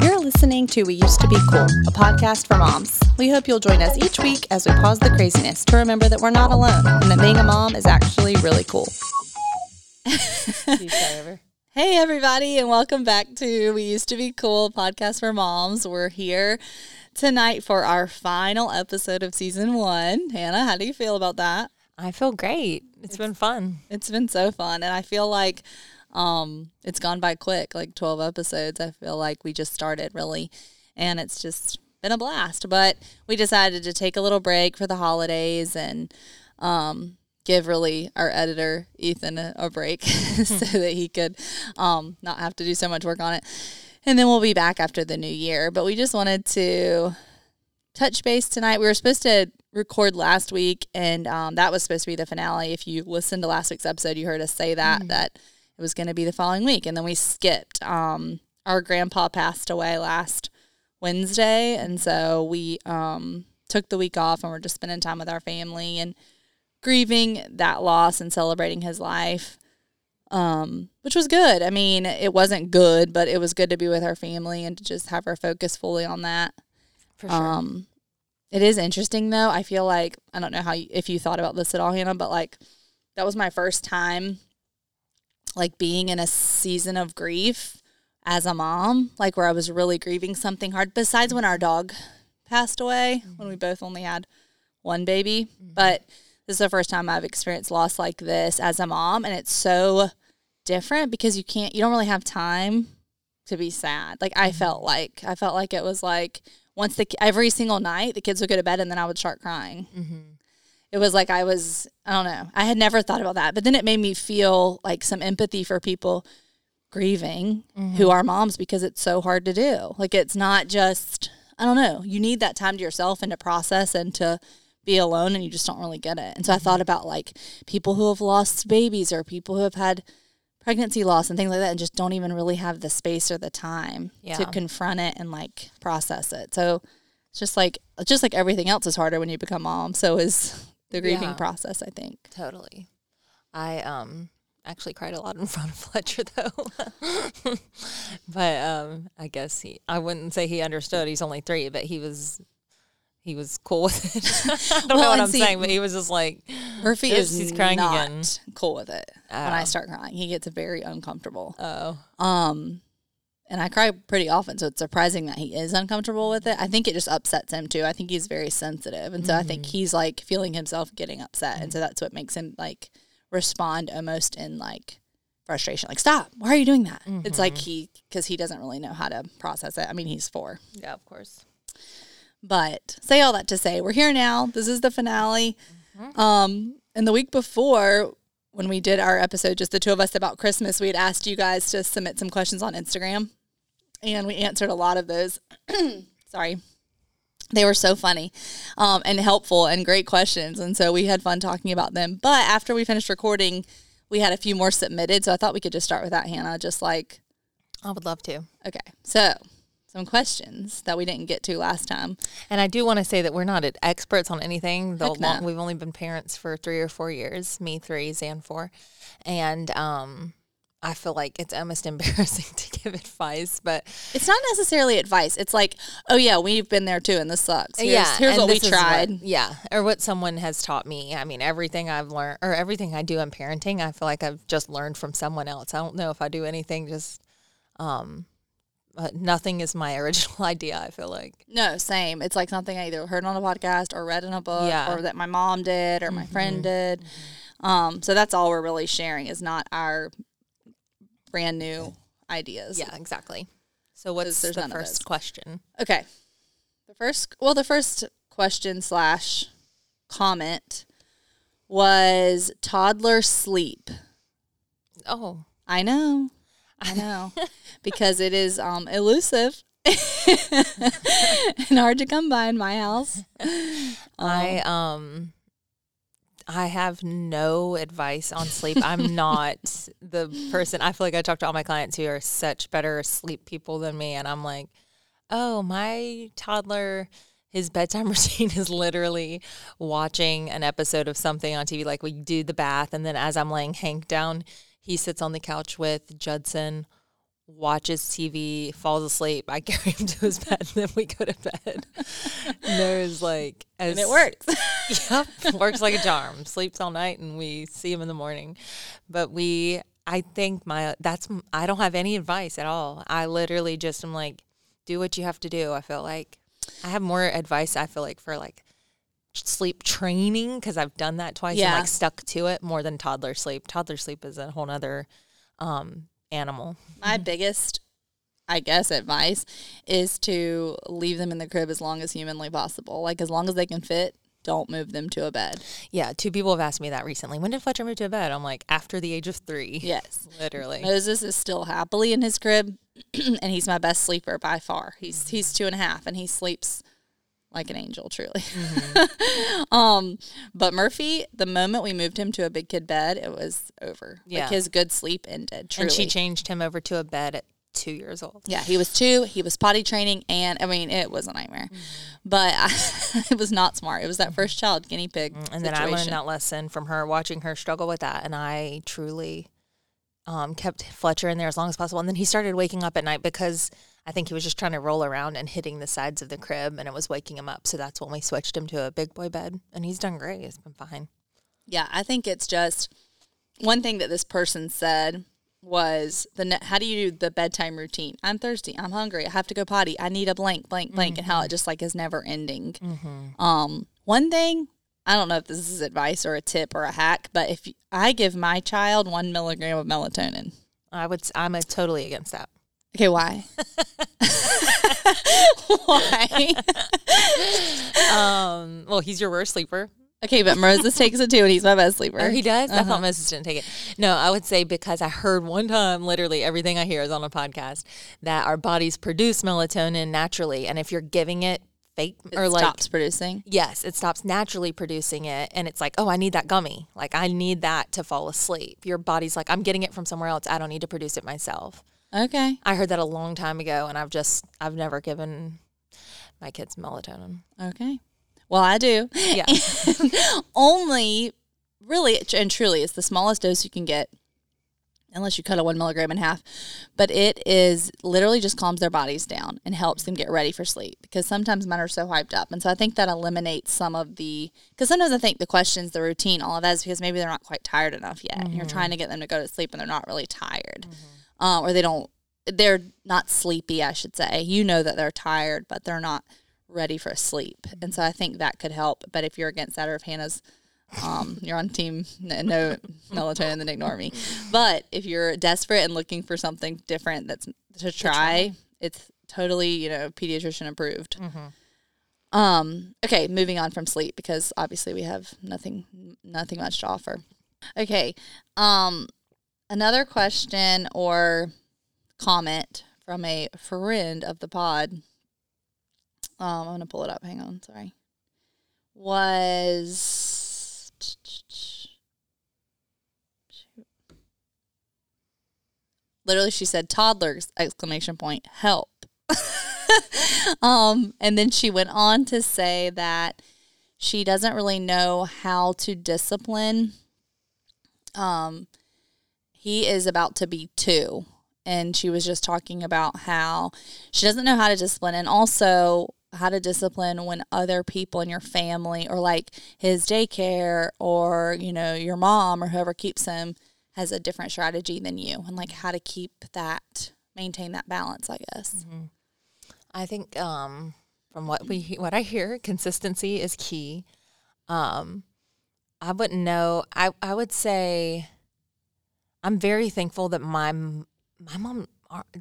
You're listening to We Used to Be Cool, a podcast for moms. We hope you'll join us each week as we pause the craziness to remember that we're not alone and that being a mom is actually really cool. Hey, everybody, and welcome back to We Used to Be Cool podcast for moms. We're here tonight for our final episode of season one. Hannah, how do you feel about that? I feel great. it's been fun. It's been so fun, and I feel like um, it's gone by quick. Like twelve episodes. I feel like we just started really, and it's just been a blast. But we decided to take a little break for the holidays and um, give really our editor Ethan a, a break so that he could um, not have to do so much work on it. And then we'll be back after the new year. But we just wanted to touch base tonight. We were supposed to record last week, and um, that was supposed to be the finale. If you listened to last week's episode, you heard us say that that it was going to be the following week, and then we skipped. Um, our grandpa passed away last Wednesday, and so we um, took the week off, and we're just spending time with our family and grieving that loss and celebrating his life. Um, which was good. I mean, it wasn't good, but it was good to be with our family and to just have our focus fully on that. For sure. Um, it is interesting though. I feel like I don't know how you, if you thought about this at all, Hannah, but like that was my first time like being in a season of grief as a mom, like where I was really grieving something hard. Besides when our dog passed away, when we both only had one baby, but this is the first time I've experienced loss like this as a mom, and it's so different because you can't, you don't really have time to be sad. Like I mm-hmm. felt like I felt like it was like once the every single night the kids would go to bed and then I would start crying. Mm-hmm. It was like I was I don't know. I had never thought about that, but then it made me feel like some empathy for people grieving who mm-hmm. are moms because it's so hard to do. Like it's not just I don't know. You need that time to yourself and to process and to be alone and you just don't really get it. And so I thought about like people who have lost babies or people who have had pregnancy loss and things like that and just don't even really have the space or the time to confront it and like process it. So it's just like just like everything else is harder when you become mom. So is the grieving Yeah. process, I think. Totally. I um actually cried a lot in front of Fletcher though. but um I guess he I wouldn't say he understood. He's only 3, but he was he was cool with it. I don't Well, know what I'm see- saying, but he was just like Murphy is he's crying not again. cool with it. When I Oh. start crying, he gets very uncomfortable. oh Um, and I cry pretty often, so it's surprising that he is uncomfortable with it. I think it just upsets him too. I think he's very sensitive, and so I think he's like feeling himself getting upset, and so that's what makes him like respond almost in like frustration, like "Stop! Why are you doing that?" It's like he because he doesn't really know how to process it. I mean, he's four, yeah, of course. But say all that to say we're here now. This is the finale. Um, and the week before, when we did our episode, just the two of us about Christmas, we had asked you guys to submit some questions on Instagram, and we answered a lot of those. Sorry. They were so funny um, and helpful and great questions. And so we had fun talking about them. But after we finished recording, we had a few more submitted. So I thought we could just start with that, Hannah. Just like, I would love to. okay. So some questions that we didn't get to last time. And I do want to say that we're not experts on anything. The no. long, we've only been parents for three or four years. Me three, Xan four, and um, I feel like it's almost embarrassing to give advice, but It's not necessarily advice. It's like, oh yeah, we've been there too, and this sucks. Here's, here's what we tried. yeah, or what someone has taught me. I mean, everything I've learned or everything I do in parenting, I feel like I've just learned from someone else. I don't know if I do anything just. Um, but nothing is my original idea. I feel like. no, same. It's like something I either heard on a podcast or read in a book, Yeah. or that my mom did or my mm-hmm. friend did. Mm-hmm. Um, so that's all we're really sharing is not our brand new ideas. Yeah, exactly. So what's the none of those. first question? Okay. The first, well, the first question slash comment was toddler sleep. Oh, I know. I know. because it is um, elusive and hard to come by in my house. I um I have no advice on sleep. I'm not the person. I feel like I talk to all my clients who are such better sleep people than me and I'm like, "Oh, my toddler his bedtime routine is literally watching an episode of something on TV. Like we do the bath, and then as I'm laying Hank down, he sits on the couch with Judson, watches TV, falls asleep. I carry him to his bed, and then we go to bed. and there's like, as, And it works. yep, works like a charm. Sleeps all night, and we see him in the morning. But we, I think my that's I don't have any advice at all. I literally just am like, do what you have to do. I feel like I have more advice. I feel like for like sleep training because I've done that twice and Yeah. like stuck to it more than toddler sleep. Toddler sleep is a whole nother um, animal. My biggest, I guess, advice is to leave them in the crib as long as humanly possible. Like as long as they can fit, don't move them to a bed. Yeah, two people have asked me that recently. When did Fletcher move to a bed? I'm like after the age of three. Yes. literally. Moses is still happily in his crib, and he's my best sleeper by far. He's he's two and a half, and he sleeps like an angel, truly. um, but Murphy, the moment we moved him to a big kid bed, it was over. Yeah. like his good sleep ended. Truly. And she changed him over to a bed at two years old. Yeah, he was two. He was potty training, and I mean, it was a nightmare. But I, it was not smart. It was that first child guinea pig. And then I learned that lesson from her, watching her struggle with that. And I truly um, kept Fletcher in there as long as possible. And then he started waking up at night because I think he was just trying to roll around and hitting the sides of the crib, and it was waking him up. So that's when we switched him to a big boy bed, and he's done great. He's been fine. Yeah, I think it's just one thing that this person said was the ne- how do you do the bedtime routine? I'm thirsty. I'm hungry. I have to go potty. I need a blank, blank, blank, and how it just like is never ending. Um, one thing I don't know if this is advice or a tip or a hack, but if I give my child one milligram of melatonin, I would. I'm a totally against that. Okay, why? why? Um, well, he's your worst sleeper. Okay, but Moses takes it too, and he's my best sleeper. Oh, he does? I Uh-huh. thought Moses didn't take it. No, I would say because I heard one time, literally everything I hear is on a podcast, that our bodies produce melatonin naturally. And if you're giving it fake It or like, stops producing. yes, it stops naturally producing it. And it's like, oh, I need that gummy. Like, I need that to fall asleep. Your body's like, I'm getting it from somewhere else. I don't need to produce it myself. Okay, I heard that a long time ago, and I've just, I've never given my kids melatonin. okay. Well, I do. Yeah. only really and truly it's the smallest dose you can get unless you cut a one milligram in half but it is literally just calms their bodies down and helps them get ready for sleep because sometimes men are so hyped up and so i think that eliminates some of the because sometimes i think the questions the routine all of that is because maybe they're not quite tired enough yet and you're mm-hmm. trying to get them to go to sleep and they're not really tired mm-hmm. Um, or they don't they're not sleepy i should say you know that they're tired but they're not ready for sleep and so i think that could help but if you're against that or if hannah's um, you're on team n- no melatonin, then ignore me. But if you're desperate and looking for something different that's to try, it's totally you know pediatrician approved. Um, okay, moving on from sleep because obviously we have nothing nothing much to offer. Okay, um, another question or comment from a friend of the pod. Um, I'm gonna pull it up. Hang on, sorry. Was literally she said toddlers exclamation point help um and then she went on to say that she doesn't really know how to discipline um he is about to be 2 and she was just talking about how she doesn't know how to discipline and also how to discipline when other people in your family or like his daycare or you know your mom or whoever keeps him has a different strategy than you and like how to keep that maintain that balance i guess I think um, from what we what I hear, consistency is key. Um, I wouldn't know. I I would say I'm very thankful that my my mom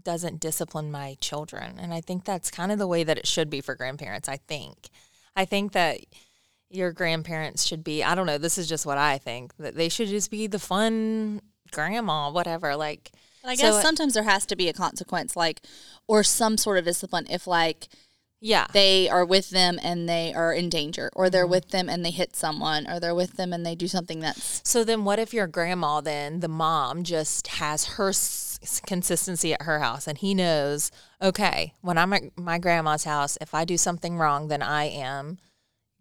doesn't discipline my children, and I think that's kind of the way that it should be for grandparents. I think. I think that your grandparents should be. I don't know. This is just what I think that they should just be the fun grandma, whatever. Like. But I So guess it- sometimes there has to be a consequence, like, or some sort of discipline if, like, Yeah. they are with them and they are in danger, or Mm-hmm. they're with them and they hit someone, or they're with them and they do something that's So then, what if your grandma, then the mom, just has her s- consistency at her house, and he knows, okay, when I'm at my grandma's house, if I do something wrong, then I am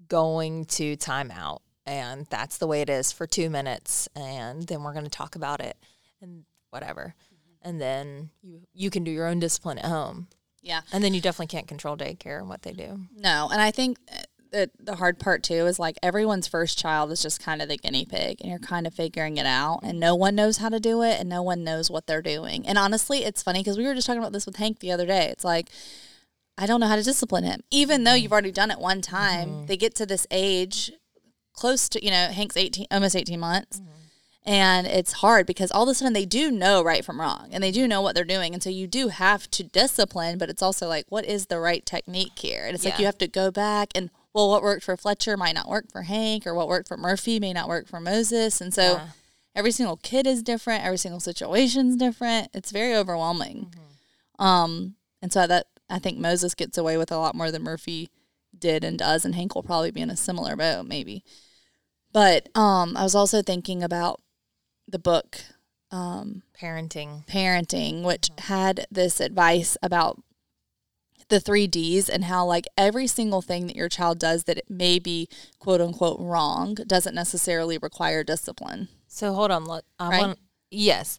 going to time out, and that's the way it is for two minutes, and then we're going to talk about it, and whatever, and then you you can do your own discipline at home, yeah. and then you definitely can't control daycare and what they do. No, and I think uh, that the hard part too is like everyone's first child is just kind of the guinea pig, and you're kind of figuring it out, and no one knows how to do it, and no one knows what they're doing. And honestly, it's funny because we were just talking about this with Hank the other day. It's like I don't know how to discipline him, even though you've already done it one time. Mm-hmm. They get to this age, close to you know Hank's eighteen, almost eighteen months. Mm-hmm. And it's hard because all of a sudden they do know right from wrong and they do know what they're doing. And so you do have to discipline, but it's also like, what is the right technique here? And it's like you have to go back and, well, what worked for Fletcher might not work for Hank, or what worked for Murphy may not work for Moses. And so Yeah. every single kid is different, every single situation is different. It's very overwhelming. Um, and so that I think Moses gets away with a lot more than Murphy did and does, and Hank will probably be in a similar boat, maybe. But um, I was also thinking about the book um, Parenting. parenting, which had this advice about the three D's and how like every single thing that your child does that it may be quote unquote wrong doesn't necessarily require discipline. So hold on. Look, I Right? want yes,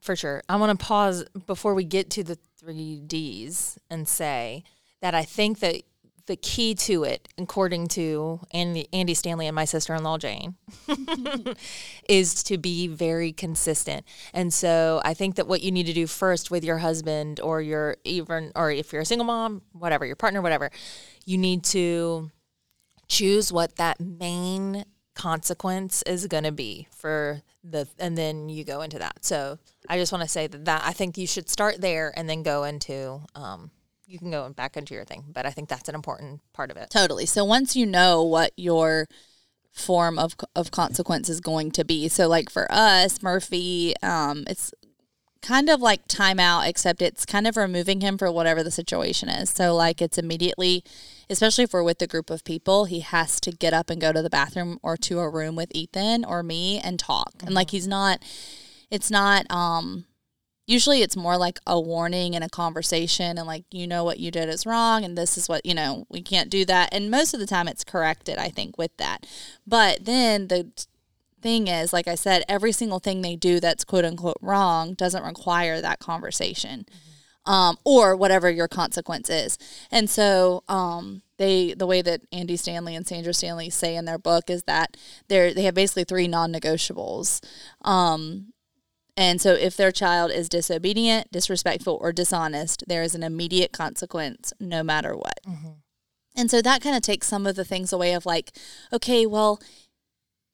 for sure. I want to pause before we get to the three Ds and say that I think that the key to it, according to Andy, Andy Stanley and my sister in law Jane, is to be very consistent. And so I think that what you need to do first with your husband or your even or if you're a single mom, whatever, your partner, whatever, you need to choose what that main consequence is going to be for the and then you go into that so i just want to say that, that i think you should start there and then go into um, you can go back into your thing but i think that's an important part of it Totally. So once you know what your form of of consequence is going to be, so like for us, Murphy, um, it's kind of like timeout, except it's kind of removing him for whatever the situation is. So like it's immediately, especially if we're with a group of people, he has to get up and go to the bathroom or to a room with Ethan or me and talk. And like he's not, it's not um usually it's more like a warning and a conversation and like you know what you did is wrong and this is what you know we can't do that. And most of the time it's corrected i think with that. But then the thing is like i said every single thing they do that's quote unquote wrong doesn't require that conversation um, or whatever your consequence is. And so um, they the way that andy stanley and sandra stanley say in their book is that they're they have basically three non-negotiables um, and so, if their child is disobedient, disrespectful, or dishonest, there is an immediate consequence no matter what. Mm-hmm. And so, that kind of takes some of the things away of like, okay, well,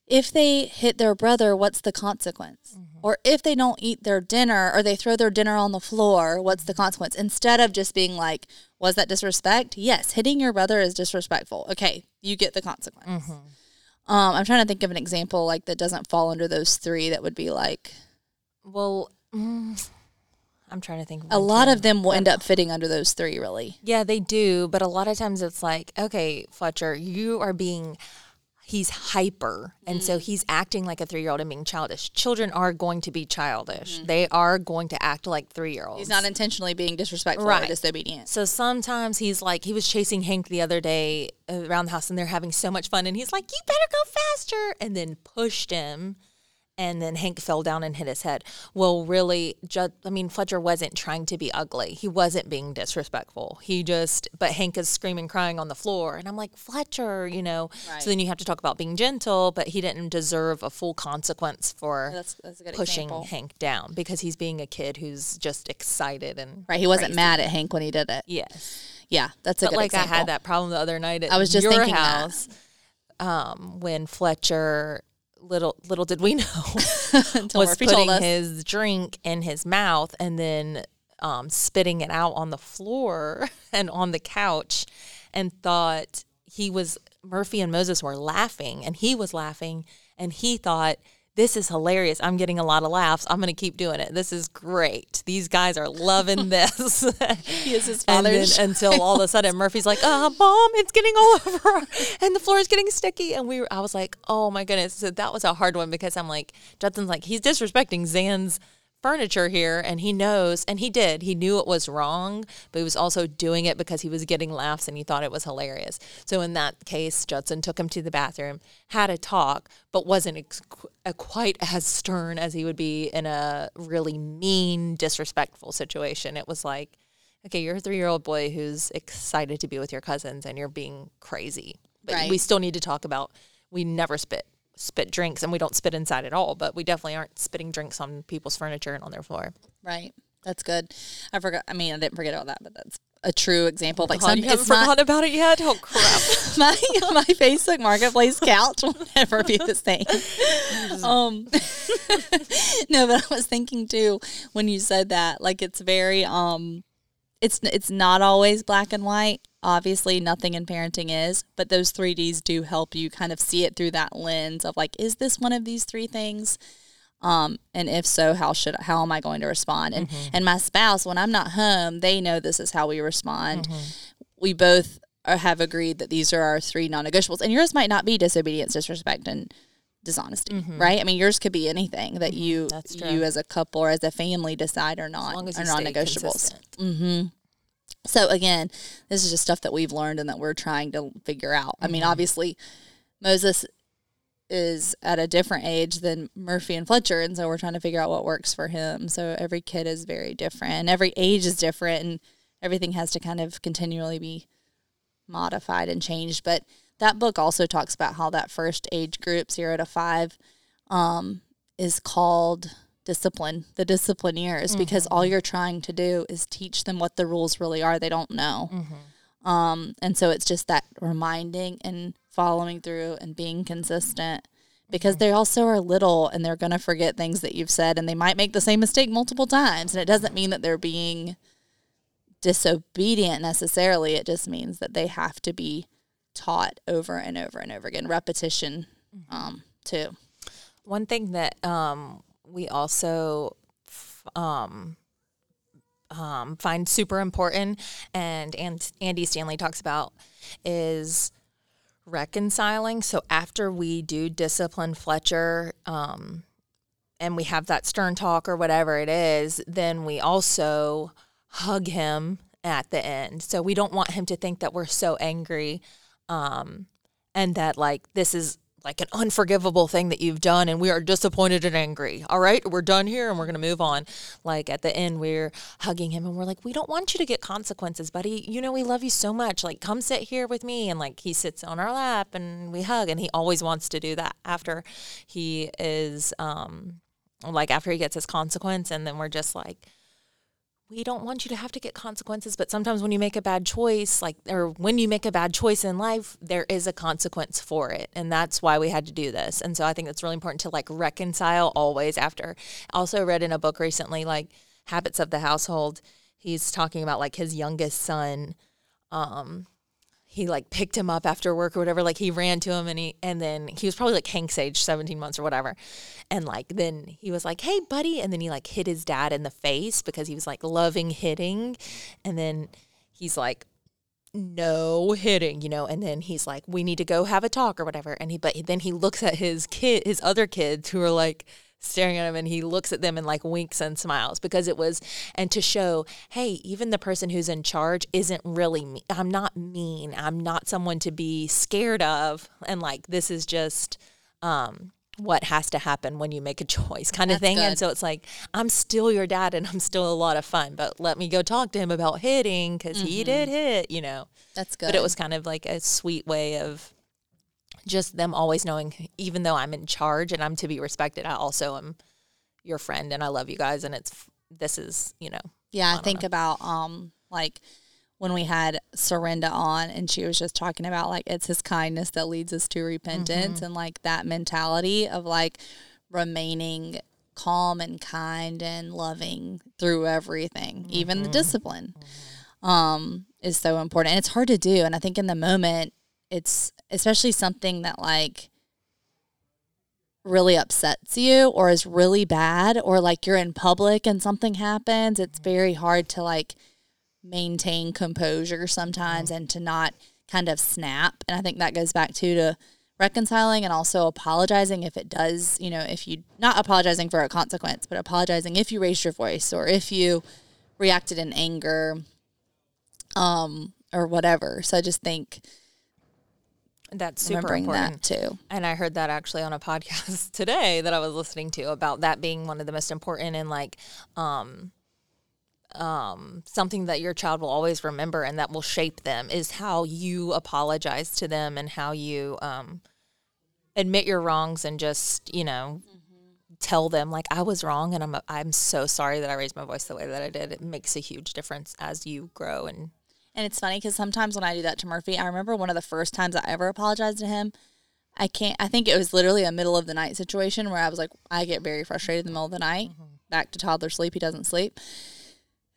if they hit their brother, what's the consequence? Mm-hmm. Or if they don't eat their dinner or they throw their dinner on the floor, what's the mm-hmm. consequence? Instead of just being like, was that disrespect? Yes, hitting your brother is disrespectful. Okay, you get the consequence. Um, I'm trying to think of an example like that doesn't fall under those three that would be like, well mm, i'm trying to think a lot of them will end up fitting under those three really yeah they do but a lot of times it's like okay fletcher you are being he's hyper and Mm. so he's acting like a three-year-old and being childish children are going to be childish Mm-hmm. they are going to act like three-year-olds he's not intentionally being disrespectful or disobedient So sometimes he's like, he was chasing Hank the other day around the house and they're having so much fun. And he's like, you better go faster. And then pushed him. And then Hank fell down and hit his head. Well, really, ju- I mean, Fletcher wasn't trying to be ugly. He wasn't being disrespectful. He just, but Hank is screaming, crying on the floor. And I'm like, Fletcher, you know. Right. So then you have to talk about being gentle, but he didn't deserve a full consequence for that's, that's pushing example Hank down because he's being a kid who's just excited and. right he wasn't crazy. mad at hank when he did it Yes. yeah that's a But good like example I had that problem the other night at I was just your thinking that. house um, when Fletcher little little did we know Until was Murphy putting his drink in his mouth and then um, spitting it out on the floor and on the couch and thought he was Murphy and Moses were laughing and he was laughing and he thought this is hilarious. I'm getting a lot of laughs. I'm going to keep doing it. This is great. These guys are loving this. He is his father's until all of a sudden Murphy's like, "Uh, mom, it's getting all over, and the floor is getting sticky." And we, were, I was like, "Oh my goodness!" So that was a hard one because I'm like, Judson's like, he's disrespecting Xan's furniture here, and he knows, and he did. He knew it was wrong, but he was also doing it because he was getting laughs and he thought it was hilarious. So in that case, Judson took him to the bathroom, had a talk, but wasn't ex- uh, quite as stern as he would be in a really mean, disrespectful situation. It was like okay, you're a three year old boy who's excited to be with your cousins and you're being crazy. But Right. we still need to talk about we never spit spit drinks and we don't spit inside at all, but we definitely aren't spitting drinks on people's furniture and on their floor. right. That's good. I forgot. I mean, I didn't forget about that, but that's a true example. Like God, some, you haven't it's not forgotten about it yet? Oh crap. my my Facebook Marketplace couch will never be the same. Um, no, but I was thinking too when you said that, like it's very um, it's it's not always black and white. Obviously, nothing in parenting is, but those three Ds do help you kind of see it through that lens of like, is this one of these three things? Um, and if so, how should how am I going to respond? And mm-hmm. and my spouse, when I'm not home, they know this is how we respond. Mm-hmm. We both are, have agreed that these are our three non-negotiables, and yours might not be disobedience, disrespect, and dishonesty, mm-hmm. right? I mean, yours could be anything that you you as a couple or as a family decide As not long as are non-negotiables. consistent. So again, this is just stuff that we've learned and that we're trying to figure out. I Mm-hmm. mean, obviously, Moses is at a different age than Murphy and Fletcher, and so we're trying to figure out what works for him. So every kid is very different, and every age is different, and everything has to kind of continually be modified and changed. But that book also talks about how that first age group, zero to five, um, is called discipline, the discipline years, because all you're trying to do is teach them what the rules really are. They don't know. Um, and so it's just that reminding and following through and being consistent because they also are little and they're going to forget things that you've said and they might make the same mistake multiple times. And it doesn't mean that they're being disobedient necessarily. It just means that they have to be taught over and over and over again. Repetition, um, too. One thing that um, we also um, um, find super important, and, and Andy Stanley talks about, is reconciling. So after we do discipline Fletcher, um, and we have that stern talk or whatever it is, then we also hug him at the end. So we don't want him to think that we're so angry um, and that like this is like an unforgivable thing that you've done and we are disappointed and angry. All right, we're done here and we're going to move on. Like at the end we're hugging him and we're like we don't want you to get consequences, buddy. You know we love you so much. Like come sit here with me and like he sits on our lap and we hug and he always wants to do that after he is um like after he gets his consequence and then we're just like we don't want you to have to get consequences, but sometimes when you make a bad choice, like, or when you make a bad choice in life, there is a consequence for it. And that's why we had to do this. And so I think it's really important to like reconcile always after. Also, read in a book recently, like Habits of the Household, he's talking about like his youngest son. Um, he like picked him up after work or whatever. Like he ran to him and he, and then he was probably like Hank's age, 17 months or whatever. And like, then he was like, Hey buddy. And then he like hit his dad in the face because he was like loving hitting. And then he's like, no hitting, you know, and then he's like, we need to go have a talk or whatever. And he, but then he looks at his kid, his other kids who are like staring at him and he looks at them and like winks and smiles because it was, and to show, hey, even the person who's in charge isn't really me. I'm not mean. I'm not someone to be scared of. And like, this is just, um, what has to happen when you make a choice kind of thing. And so it's like, I'm still your dad and I'm still a lot of fun, but let me go talk to him about hitting because he did hit, you know. That's good. But it was kind of like a sweet way of just them always knowing, even though I'm in charge and I'm to be respected, I also am your friend and I love you guys. And it's, this is, you know, Yeah, I, don't think about um like when we had Surrenda on and she was just talking about like it's his kindness that leads us to repentance and like that mentality of like remaining calm and kind and loving through everything, even the discipline. Um is so important. And it's hard to do and I think in the moment it's especially something that like really upsets you or is really bad or like you're in public and something happens, it's very hard to like maintain composure sometimes and to not kind of snap. And I think that goes back to to reconciling and also apologizing if it does, you know, if you not apologizing for a consequence, but apologizing if you raised your voice or if you reacted in anger um or whatever. So I just think That's super remembering important. that too. And I heard that actually on a podcast today that I was listening to about that being one of the most important and like um um something that your child will always remember and that will shape them is how you apologize to them and how you um admit your wrongs and just, you know, tell them like I was wrong and I'm I'm so sorry that I raised my voice the way that I did. It makes a huge difference as you grow and And it's funny because sometimes when I do that to Murphy, I remember one of the first times I ever apologized to him. I can't, I think it was literally a middle of the night situation where I was like, I get very frustrated in the middle of the night. Mm-hmm. Back to toddler sleep, he doesn't sleep.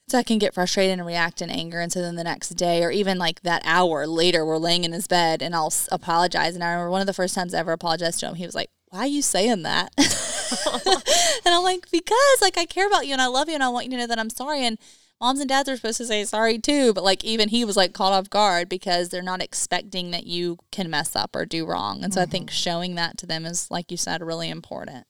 So I can get frustrated and react in anger. And so then the next day, or even like that hour later, we're laying in his bed and I'll apologize. And I remember one of the first times I ever apologized to him, he was like, Why are you saying that? and I'm like, Because like I care about you and I love you and I want you to know that I'm sorry. And moms and dads are supposed to say sorry too. But like even he was like caught off guard because they're not expecting that you can mess up or do wrong. And so I think showing that to them is, like you said, really important.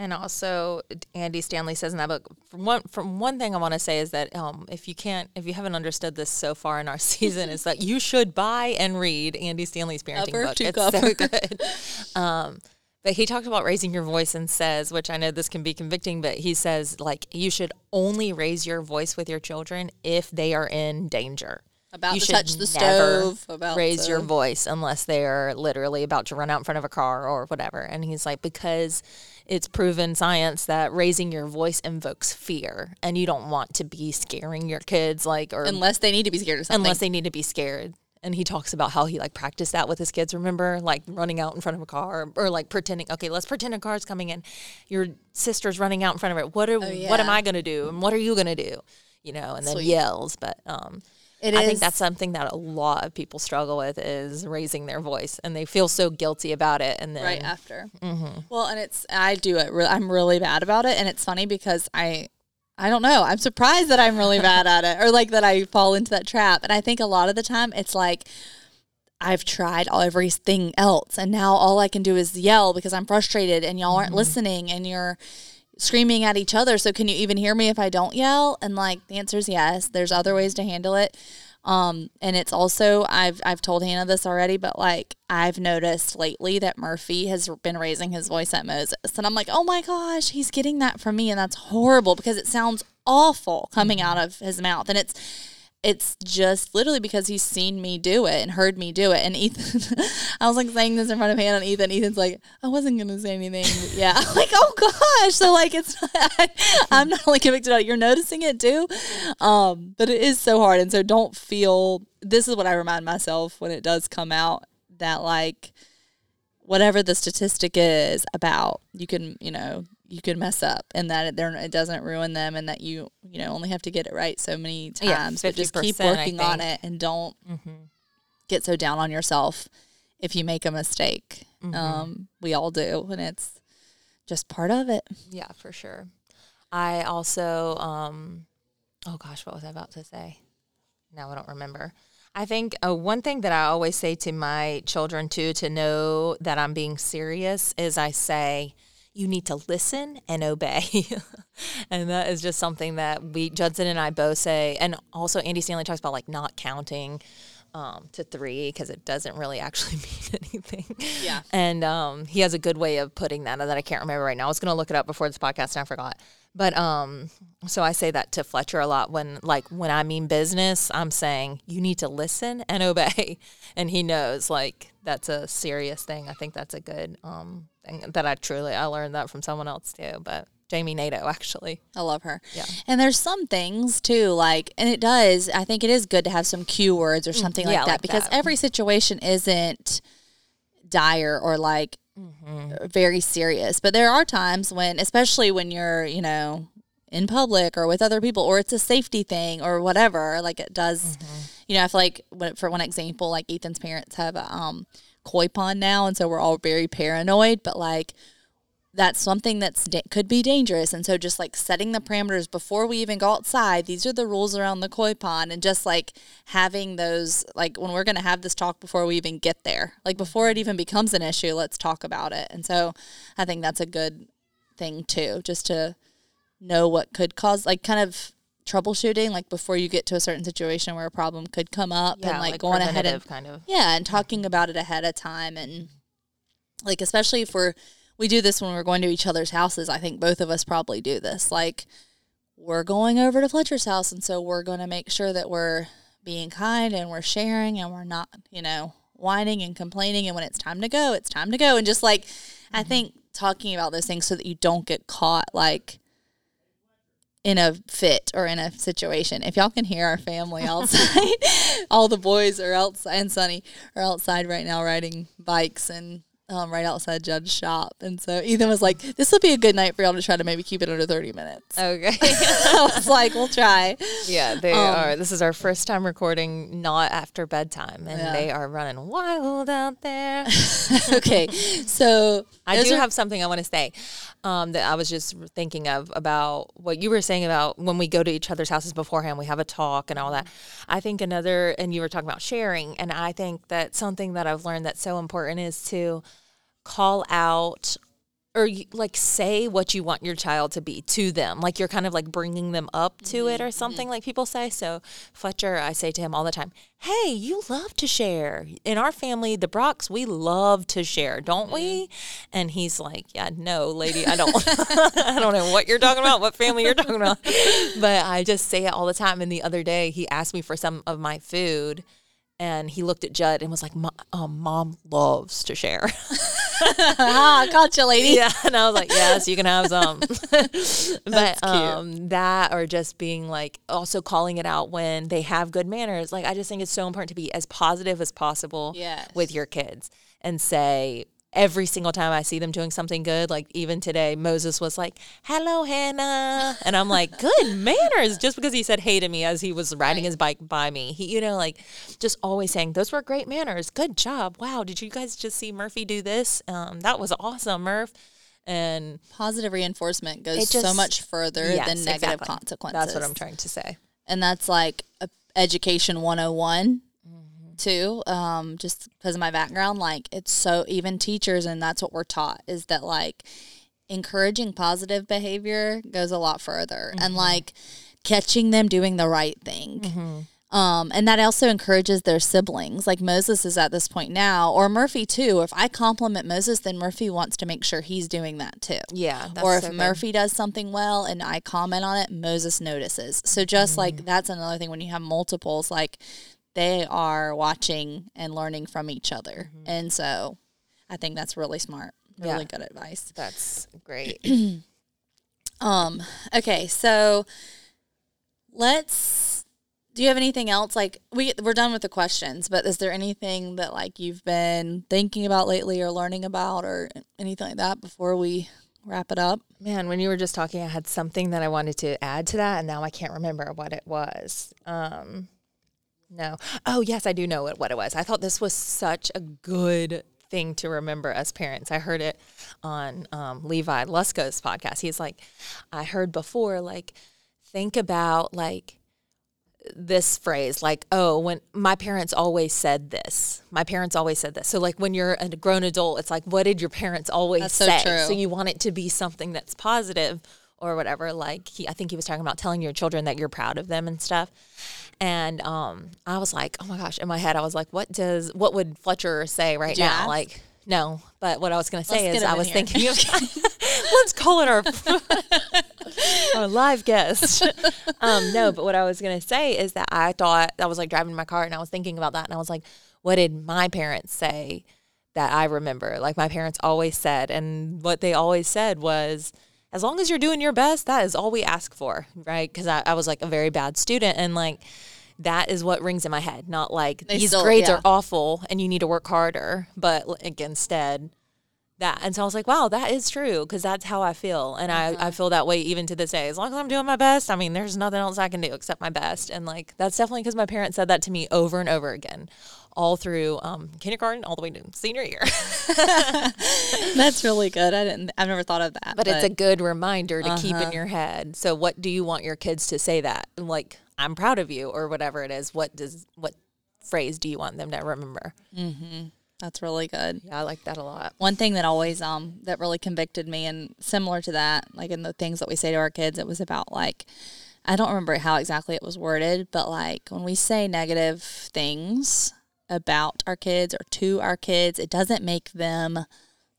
And also, Andy Stanley says in that book. From one, from one thing I want to say is that um, if you can't, if you haven't understood this so far in our season, is that you should buy and read Andy Stanley's parenting book. It's cover. so good. Um, but he talked about raising your voice and says, which I know this can be convicting, but he says like you should only raise your voice with your children if they are in danger. About you to touch the never stove, about raise to- your voice unless they are literally about to run out in front of a car or whatever. And he's like, because it's proven science that raising your voice invokes fear, and you don't want to be scaring your kids, like or Unless they need to be scared of something. unless they need to be scared. And he talks about how he like practiced that with his kids. Remember, like running out in front of a car or like pretending. Okay, let's pretend a car's coming in. Your sister's running out in front of it. What are what am Oh. I going to do? And what are you going to do? You know, and then Sweet. yells. But um, It I think that's something that a lot of people struggle with is raising their voice, and they feel so guilty about it. And then right after. Well, and it's I do it. Re- I'm really bad about it, and it's funny because I, I don't know. I'm surprised that I'm really bad at it, or like that I fall into that trap. And I think a lot of the time it's like I've tried all everything else, and now all I can do is yell because I'm frustrated, and y'all aren't mm-hmm. listening, and you're screaming at each other. So can you even hear me if I don't yell? And like the answer is yes. There's other ways to handle it. Um, and it's also I've I've told Hannah this already, but like I've noticed lately that Murphy has been raising his voice at Moses, and I'm like, oh my gosh, he's getting that from me, and that's horrible because it sounds awful coming out of his mouth, and it's it's just literally because he's seen me do it and heard me do it. And Ethan, I was like saying this in front of Hannah and Ethan. Ethan's like, I wasn't gonna say anything. Yeah, I'm like, oh gosh. So like, it's not, I'm not only convicted it. You're noticing it too, um, but it is so hard. And so don't feel. This is what I remind myself when it does come out that like whatever the statistic is about, you can you know you can mess up and that it, they're- it doesn't ruin them and that you you know only have to get it right so many times Yeah, but just keep 50%, I working on it and don't get so down on yourself if you make a mistake um, we all do and it's just part of it Yeah, for sure. I also, um, oh gosh, what was I about to say? Now I don't remember. I think uh, one thing that I always say to my children too to know that I'm being serious is I say, you need to listen and obey. and that is just something that we, Judson and I both say. And also, Andy Stanley talks about like not counting um, to three because it doesn't really actually mean anything. Yeah. And um, he has a good way of putting that that I can't remember right now. I was going to look it up before this podcast and I forgot. But um, so I say that to Fletcher a lot when, like, when I mean business, I'm saying you need to listen and obey, and he knows like that's a serious thing. I think that's a good um thing that I truly I learned that from someone else too. But Jami Nato actually, I love her. Yeah. And there's some things too, like, and it does, I think it is good to have some cue words or something like Mm, yeah, that like because that. every situation isn't dire or like Mm-hmm. very serious. But there are times when, especially when you're, you know, in public or with other people or it's a safety thing or whatever, like it does, Mm-hmm. you know, I feel like when, for one example, like Ethan's parents have a um, koi pond now. And so we're all very paranoid, but like, that's something that's da- could be dangerous and so just like setting the parameters before we even go outside these are the rules around the koi pond and just like having those like when we're going to have this talk before we even get there like before it even becomes an issue let's talk about it and so i think that's a good thing too just to know what could cause like kind of troubleshooting like before you get to a certain situation where a problem could come up and like, going ahead and kind of. yeah, and talking about it ahead of time and like especially if we're we do this when we're going to each other's houses. I think both of us probably do this. Like we're going over to Fletcher's house and so we're going to make sure that we're being kind and we're sharing and we're not, you know, whining and complaining and when it's time to go, it's time to go and just like I mm-hmm. think talking about those things so that you don't get caught like in a fit or in a situation. If y'all can hear our family outside, all the boys are outside and Sunny are outside right now riding bikes and um, right outside Judge's shop. And so Ethan was like, "This will be a good night for y'all to try to maybe keep it under thirty minutes." Okay. I was like, "We'll try." yeah, they Um, are. This is our first time recording not after bedtime, and Yeah. they are running wild out there. okay, so I do are- have something I want to say um, that I was just thinking of about what you were saying about when we go to each other's houses beforehand, we have a talk and all that. I think another, and you were talking about sharing, and I think that something that I've learned that's so important is to call out or you, like say what you want your child to be to them like you're kind of like bringing them up to mm-hmm, it or mm-hmm. something like people say. So fletcher i say to him all the time hey you love to share. In our family the brocks we love to share don't we? Mm-hmm. And he's like yeah no lady i don't i don't know what you're talking about what family you're talking about. But i just say it all the time. And the other day he asked me for some of my food and he looked at Judd and was like, "Mo- um, "Mom loves to share." ah, gotcha, lady. yeah, and I was like, "Yes, you can have some." but um, that, or just being like, also calling it out when they have good manners. Like, I just think it's so important to be as positive as possible Yes. with your kids and say. Every single time I see them doing something good, like even today, Moses was like, "Hello, Hannah," and I'm like, "Good manners." Just because he said "hey" to me as he was riding his bike by me, he, you know, like just always saying, "Those were great manners. Good job. Wow, did you guys just see Murphy do this? Um, that was awesome, Murph." And Positive reinforcement goes It so much further yes, than negative exactly. consequences. That's what I'm trying to say. and that's like education 101 Mm-hmm. Too um just because of my background like it's so even teachers and that's what we're taught is that like encouraging positive behavior goes a lot further and Mm-hmm. like catching them doing the right thing um, and that also encourages their siblings. Like Moses is at this point now, or Murphy too. If I compliment Moses, then Murphy wants to make sure he's doing that too Yeah, that's or if so. Murphy does something well and I comment on it, Moses notices. So just Mm. like that's another thing when you have multiples, like they are watching and learning from each other. And so I think that's really smart. Really Mm-hmm. Yeah. good advice. That's great. Um, okay, so let's do you have anything else like we we're done with the questions, but is there anything that like you've been thinking about lately or learning about or anything like that before we wrap it up? Man, when you were just talking, I had something that I wanted to add to that, and now I can't remember what it was. Um, no. Oh, yes, I do know what, what it was. I thought this was such a good thing to remember as parents. I heard it on um, Levi Lusko's podcast. He's like, I heard before, like, think about like this phrase like oh when my parents always said this my parents always said this so like when you're a grown adult it's like what did your parents always That's so say true. so you want it to be something that's positive or whatever like he i think he was talking about telling your children that you're proud of them and stuff and um i was like oh my gosh in my head i was like what does what would fletcher say right you now like no but what i was going to say is i was here. thinking of let's call it our our live guest. um, no, but what I was gonna say is that I thought I was like driving my car and I was thinking about that and I was like, what did my parents say that I remember? Like my parents always said, and what they always said was, as long as you're doing your best, that is all we ask for, right? Because I, I was like a very bad student and like that is what rings in my head, not like They these still- grades yeah. are awful and you need to work harder, but like instead that. And so I was like, wow, that is true because that's how I feel. And I, I mm-hmm. feel that way even to this day. As long as I'm doing my best, I mean, there's nothing else I can do except my best. And like, that's definitely because my parents said that to me over and over again, all through um, kindergarten, all the way to senior year. That's really good. I didn't. I've never thought of that. but it's a good reminder to keep in uh-huh. your head. So, what do you want your kids to say that? Like, I'm proud of you, or whatever it is. What does, what phrase do you want them to remember? Mm-hmm. That's really good. Yeah, I like that a lot. One thing that always um that really convicted me and similar to that, like in the things that we say to our kids, it was about like I don't remember how exactly it was worded, but like when we say negative things about our kids or to our kids, it doesn't make them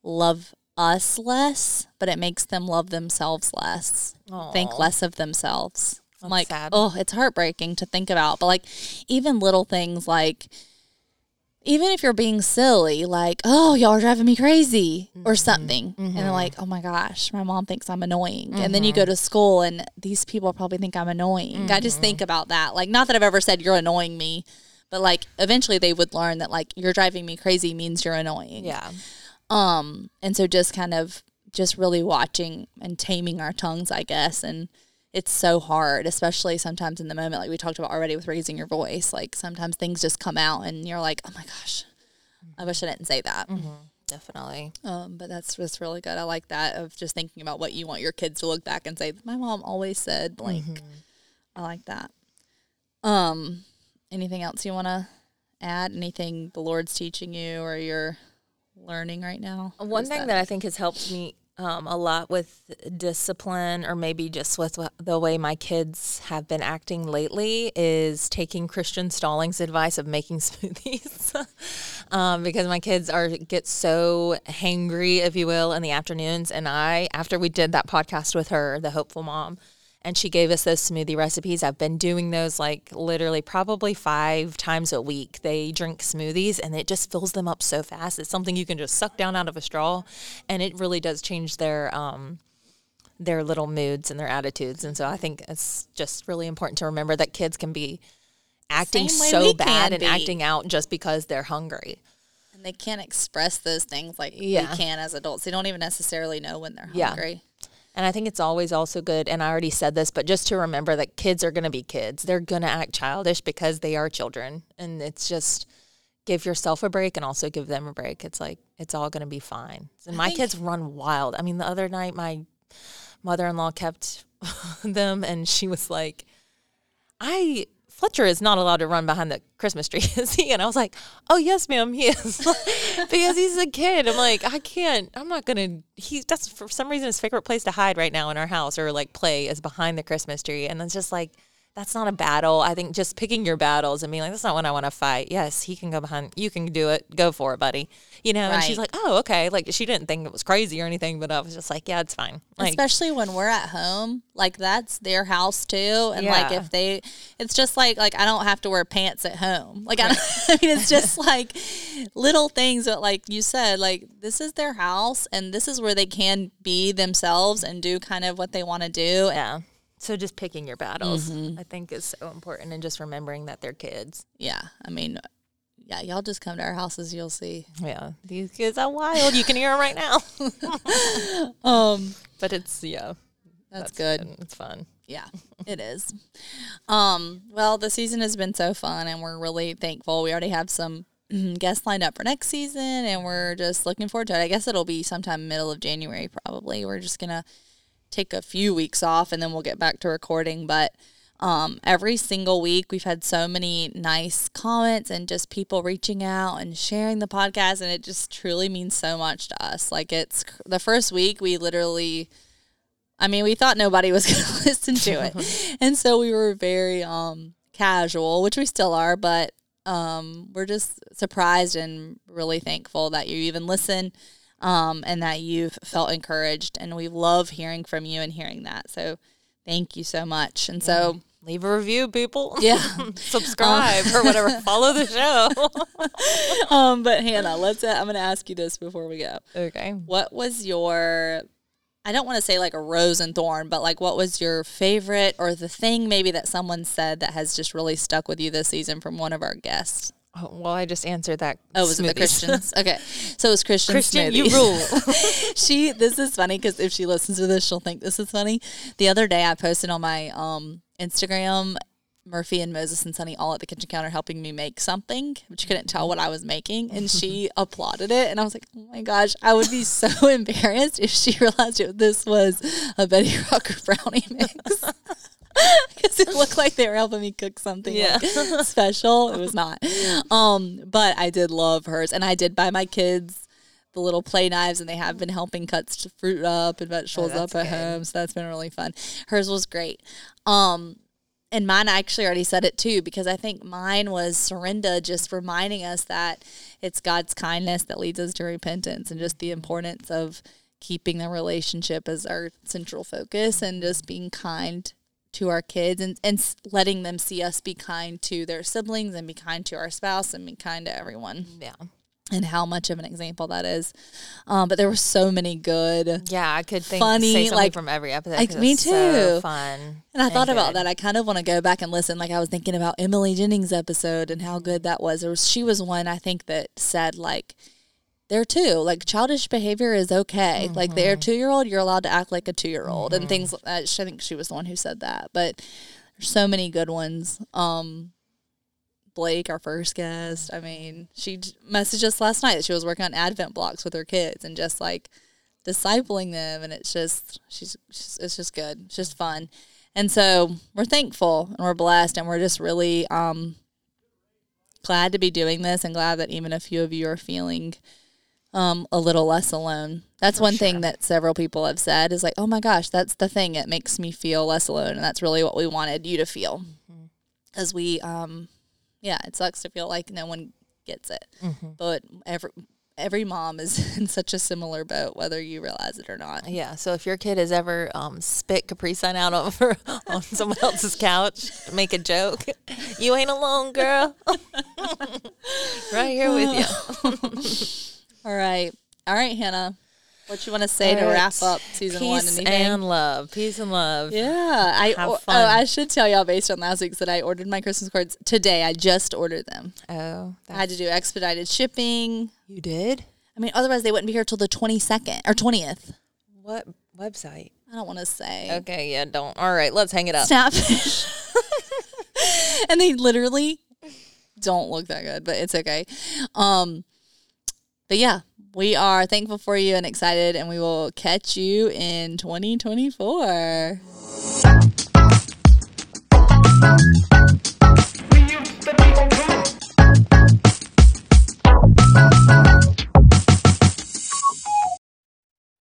love us less, but it makes them love themselves less. Think less of themselves. I'm like, sad. oh, it's heartbreaking to think about. But like even little things like even if you're being silly, like, oh, y'all are driving me crazy or mm-hmm. something. And they're mm-hmm. like, oh my gosh, my mom thinks I'm annoying. And then you go mm-hmm. to school and these people probably think I'm annoying. I just think about that. Like, not that I've ever said you're annoying me, but like eventually they would learn that like you're driving me crazy means you're annoying. Yeah. Um, and so just kind of just really watching and taming our tongues, I guess. And it's so hard, especially sometimes in the moment, like we talked about already with raising your voice. Like sometimes things just come out and you're like, oh my gosh, I wish I didn't say that. Definitely. Um, but that's just really good. I like that of just thinking about what you want your kids to look back and say, my mom always said blank. I like that. Um, anything else you want to add? Anything the Lord's teaching you or you're learning right now? One thing that? I think has helped me um, a lot with discipline, or maybe just with the way my kids have been acting lately, is taking Christian Stallings' advice of making smoothies. um, because my kids are get so hangry, if you will, in the afternoons, and I, after we did that podcast with her, the hopeful mom. And she gave us those smoothie recipes. I've been doing those like literally probably five times a week. They drink smoothies and it just fills them up so fast. It's something you can just suck down out of a straw, and it really does change their um, their little moods and their attitudes. And so I think it's just really important to remember that kids can be acting so bad and be. acting out just because they're hungry. And they can't express those things like Yeah. we can as adults. They don't even necessarily know when they're Yeah. And I think it's always also good, and I already said this, but just to remember that kids are going to be kids. They're going to act childish because they are children. And it's just give yourself a break and also give them a break. It's like, it's all going to be fine. And my kids run wild. I mean, the other night, my mother in law kept them, and she was like, I. Fletcher is not allowed to run behind the Christmas tree, is he? And I was like, "Oh yes, ma'am, he is," because he's a kid. I'm like, I can't. I'm not gonna. He that's for some reason his favorite place to hide right now in our house or like play is behind the Christmas tree, and it's just like that's not a battle. I think just picking your battles and being like, that's not what I want to fight. Yes, he can go behind. You can do it. Go for it, buddy. You know. And she's like, oh, okay. Like she didn't think it was crazy or anything, but I was just like, yeah, it's fine. Like, Especially when we're at home, like that's their house too. And like if they, it's just like like I don't have to wear pants at home. Like I, I mean, it's just like little things that like you said, like this is their house and this is where they can be themselves and do kind of what they want to do. yeah. So just picking your battles, I think, is so important, and just remembering that they're kids. Yeah, I mean, yeah, y'all just come to our houses, you'll see. Yeah, these kids are wild. You can hear them right now. Um, but it's yeah, that's, good. It's fun. Yeah, it is. Um, well, the season has been so fun, and we're really thankful. We already have some guests lined up for next season, and we're just looking forward to it. I guess it'll be sometime middle of January, probably. We're just gonna take a few weeks off, and then we'll get back to recording. But um, every single week, we've had so many nice comments and just people reaching out and sharing the podcast, and it just truly means so much to us. Like it's the first week, we literally. I mean, we thought nobody was going to listen to it. and so we were very um casual, which we still are, but um we're just surprised and really thankful that you even listen um and that you've felt encouraged and we love hearing from you and hearing that. So thank you so much. And so Leave a review, people. yeah. Subscribe or whatever. Follow the show. um but Hannah, let's uh, I'm going to ask you this before we go. okay. What was your I don't want to say like a rose and thorn, but like what was your favorite or the thing maybe that someone said that has just really stuck with you this season from one of our guests? Oh, well, I just answered that. Oh, was it the Christians? Okay, so it was Christian. Christian, smoothie. you rule. she. This is funny because if she listens to this, she'll think this is funny. The other day, I posted on my um Instagram. Murphy and Moses and Sunny all at the kitchen counter helping me make something, but you couldn't tell what I was making. And she applauded it. And I was like, oh my gosh, I would be so embarrassed if she realized it, this was a Betty Crocker brownie mix. Because it looked like they were helping me cook something like, special. It was not. Um, but I did love hers. And I did buy my kids the little play knives and they have been helping cut fruit up and vegetables that's up at good. home. So that's been really fun. Hers was great. Um, and mine, I actually already said it too, because I think mine was Serinda just reminding us that it's God's kindness that leads us to repentance and just the importance of keeping the relationship as our central focus and just being kind to our kids and, and letting them see us be kind to their siblings and be kind to our spouse and be kind to everyone yeah. and how much of an example that is. Um, but there were so many good. Yeah, I could think Funny, like- from every episode. like, me it's so too. fun. And I thought about that. I kind of want to go back and listen. Like I was thinking about Emily Jennings' episode and how good that was. There was she was one I think that said like there too like childish behavior is okay. Like they're Mm-hmm. two year old, you're allowed to act like a two year old and things. Uh, I think she was the one who said that. But there's so many good ones. Um, Blake, our first guest. I mean, she messaged us last night that she was working on Advent blocks with her kids and just like discipling them, and it's just she's, she's it's just good. It's just fun, and so we're thankful and we're blessed, and we're just really um glad to be doing this, and glad that even a few of you are feeling um a little less alone. That's one thing that several people have said is like, "Oh my gosh, that's the thing. It makes me feel less alone." And that's really what we wanted you to feel. Cuz we um yeah, it sucks to feel like no one gets it. But every every mom is in such a similar boat whether you realize it or not. Yeah, so if your kid has ever um, spit Capri Sun out over on someone else's couch, make a joke. You ain't alone, girl. right here with you. All right. All right, Hannah. What you want to say to wrap up season 1 Peace and love. Peace and love. yeah, I Have fun. oh I should tell y'all based on last week's that I ordered my Christmas cards today. I just ordered them. Oh, I had to do expedited shipping. you did? I mean, otherwise they wouldn't be here till the twenty second or twentieth. What website? I don't want to say. Okay, yeah, don't. All right, let's hang it up. Snapfish. and they literally don't look that good, but it's okay. Um, but yeah, we are thankful for you and excited, and we will catch you in 2024.